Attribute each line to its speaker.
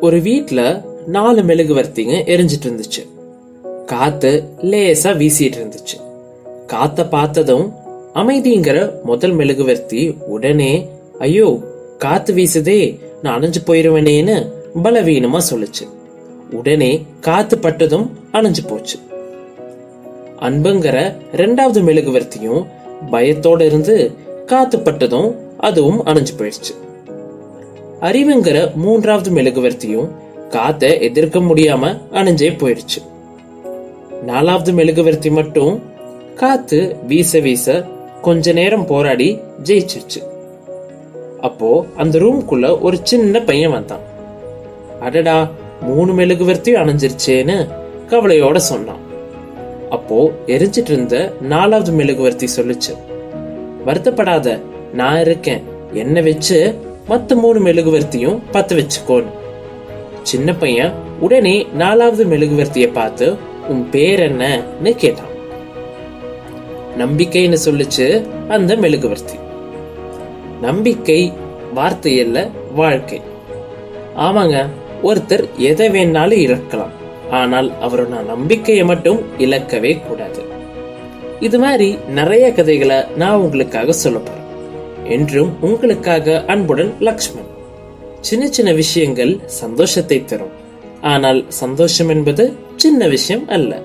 Speaker 1: ஒரு வீட்ல நாலு மெழுகுவர்த்திங்க எரிஞ்சிட்டு இருந்துச்சு காத்து லேசா வீசிட்டு இருந்துச்சு காத்த பார்த்ததும் அமைதிங்கிற முதல் மெழுகுவர்த்தி உடனே ஐயோ காத்து வீசுதே நான் அணைஞ்சு போயிருவேனேன்னு பலவீனமா சொல்லுச்சு. உடனே காத்து பட்டதும் அணைஞ்சு போச்சு. அன்புங்கிற ரெண்டாவது மெழுகுவர்த்தியும் பயத்தோட இருந்து காத்து பட்டதும் அதுவும் அணைஞ்சு போயிடுச்சு. அறிவுங்கிற மூன்றாவது மெழுகுவர்த்தியும் காத்த எதிர்க்க முடியாம அணைஞ்சே போயிடுச்சு. நாலாவது மெழுகுவர்த்தி மட்டும் காத்து வீச வீச கொஞ்ச நேரம் போராடி ஜெயிச்சிருச்சு அப்போ அந்த ரூம்குள்ள ஒரு சின்ன பையன் வந்தான். அடடா மூணு மெழுகுவர்த்தியும் அணைஞ்சிருச்சேன்னு கவலையோட சொன்னான். அப்போ எரிஞ்சிட்டு இருந்த நாலாவது மெழுகுவர்த்தி சொல்லுச்சு வருத்தப்படாத நான் இருக்கேன். என்ன வச்சு மத்த மூணு மெழுகுவர்த்தியும் பத்து வச்சுக்கோன்னு சின்ன பையன் உடனே நாலாவது மெழுகுவர்த்திய பார்த்து உன் பேர் என்னன்னு கேட்டான். நம்பிக்கைன்னு சொல்லிச்சு? அந்த மெழுகுவர்த்தி. நம்பிக்கை வார்த்தை இல்ல வாழ்க்கை. ஆமாங்க ஒருத்தர் எதை வேணாலும் இழக்கலாம் ஆனால் அவரோட நம்பிக்கையை மட்டும் இழக்கவே கூடாது. இது மாதிரி நிறைய கதைகளை நான் உங்களுக்காக சொல்ல போறேன். என்றும் உங்களுக்காக அன்புடன் லக்ஷ்மன் சின்ன சின்ன விஷயங்கள் சந்தோஷத்தை தரும். ஆனால் சந்தோஷம் என்பது சின்ன விஷயம் அல்ல.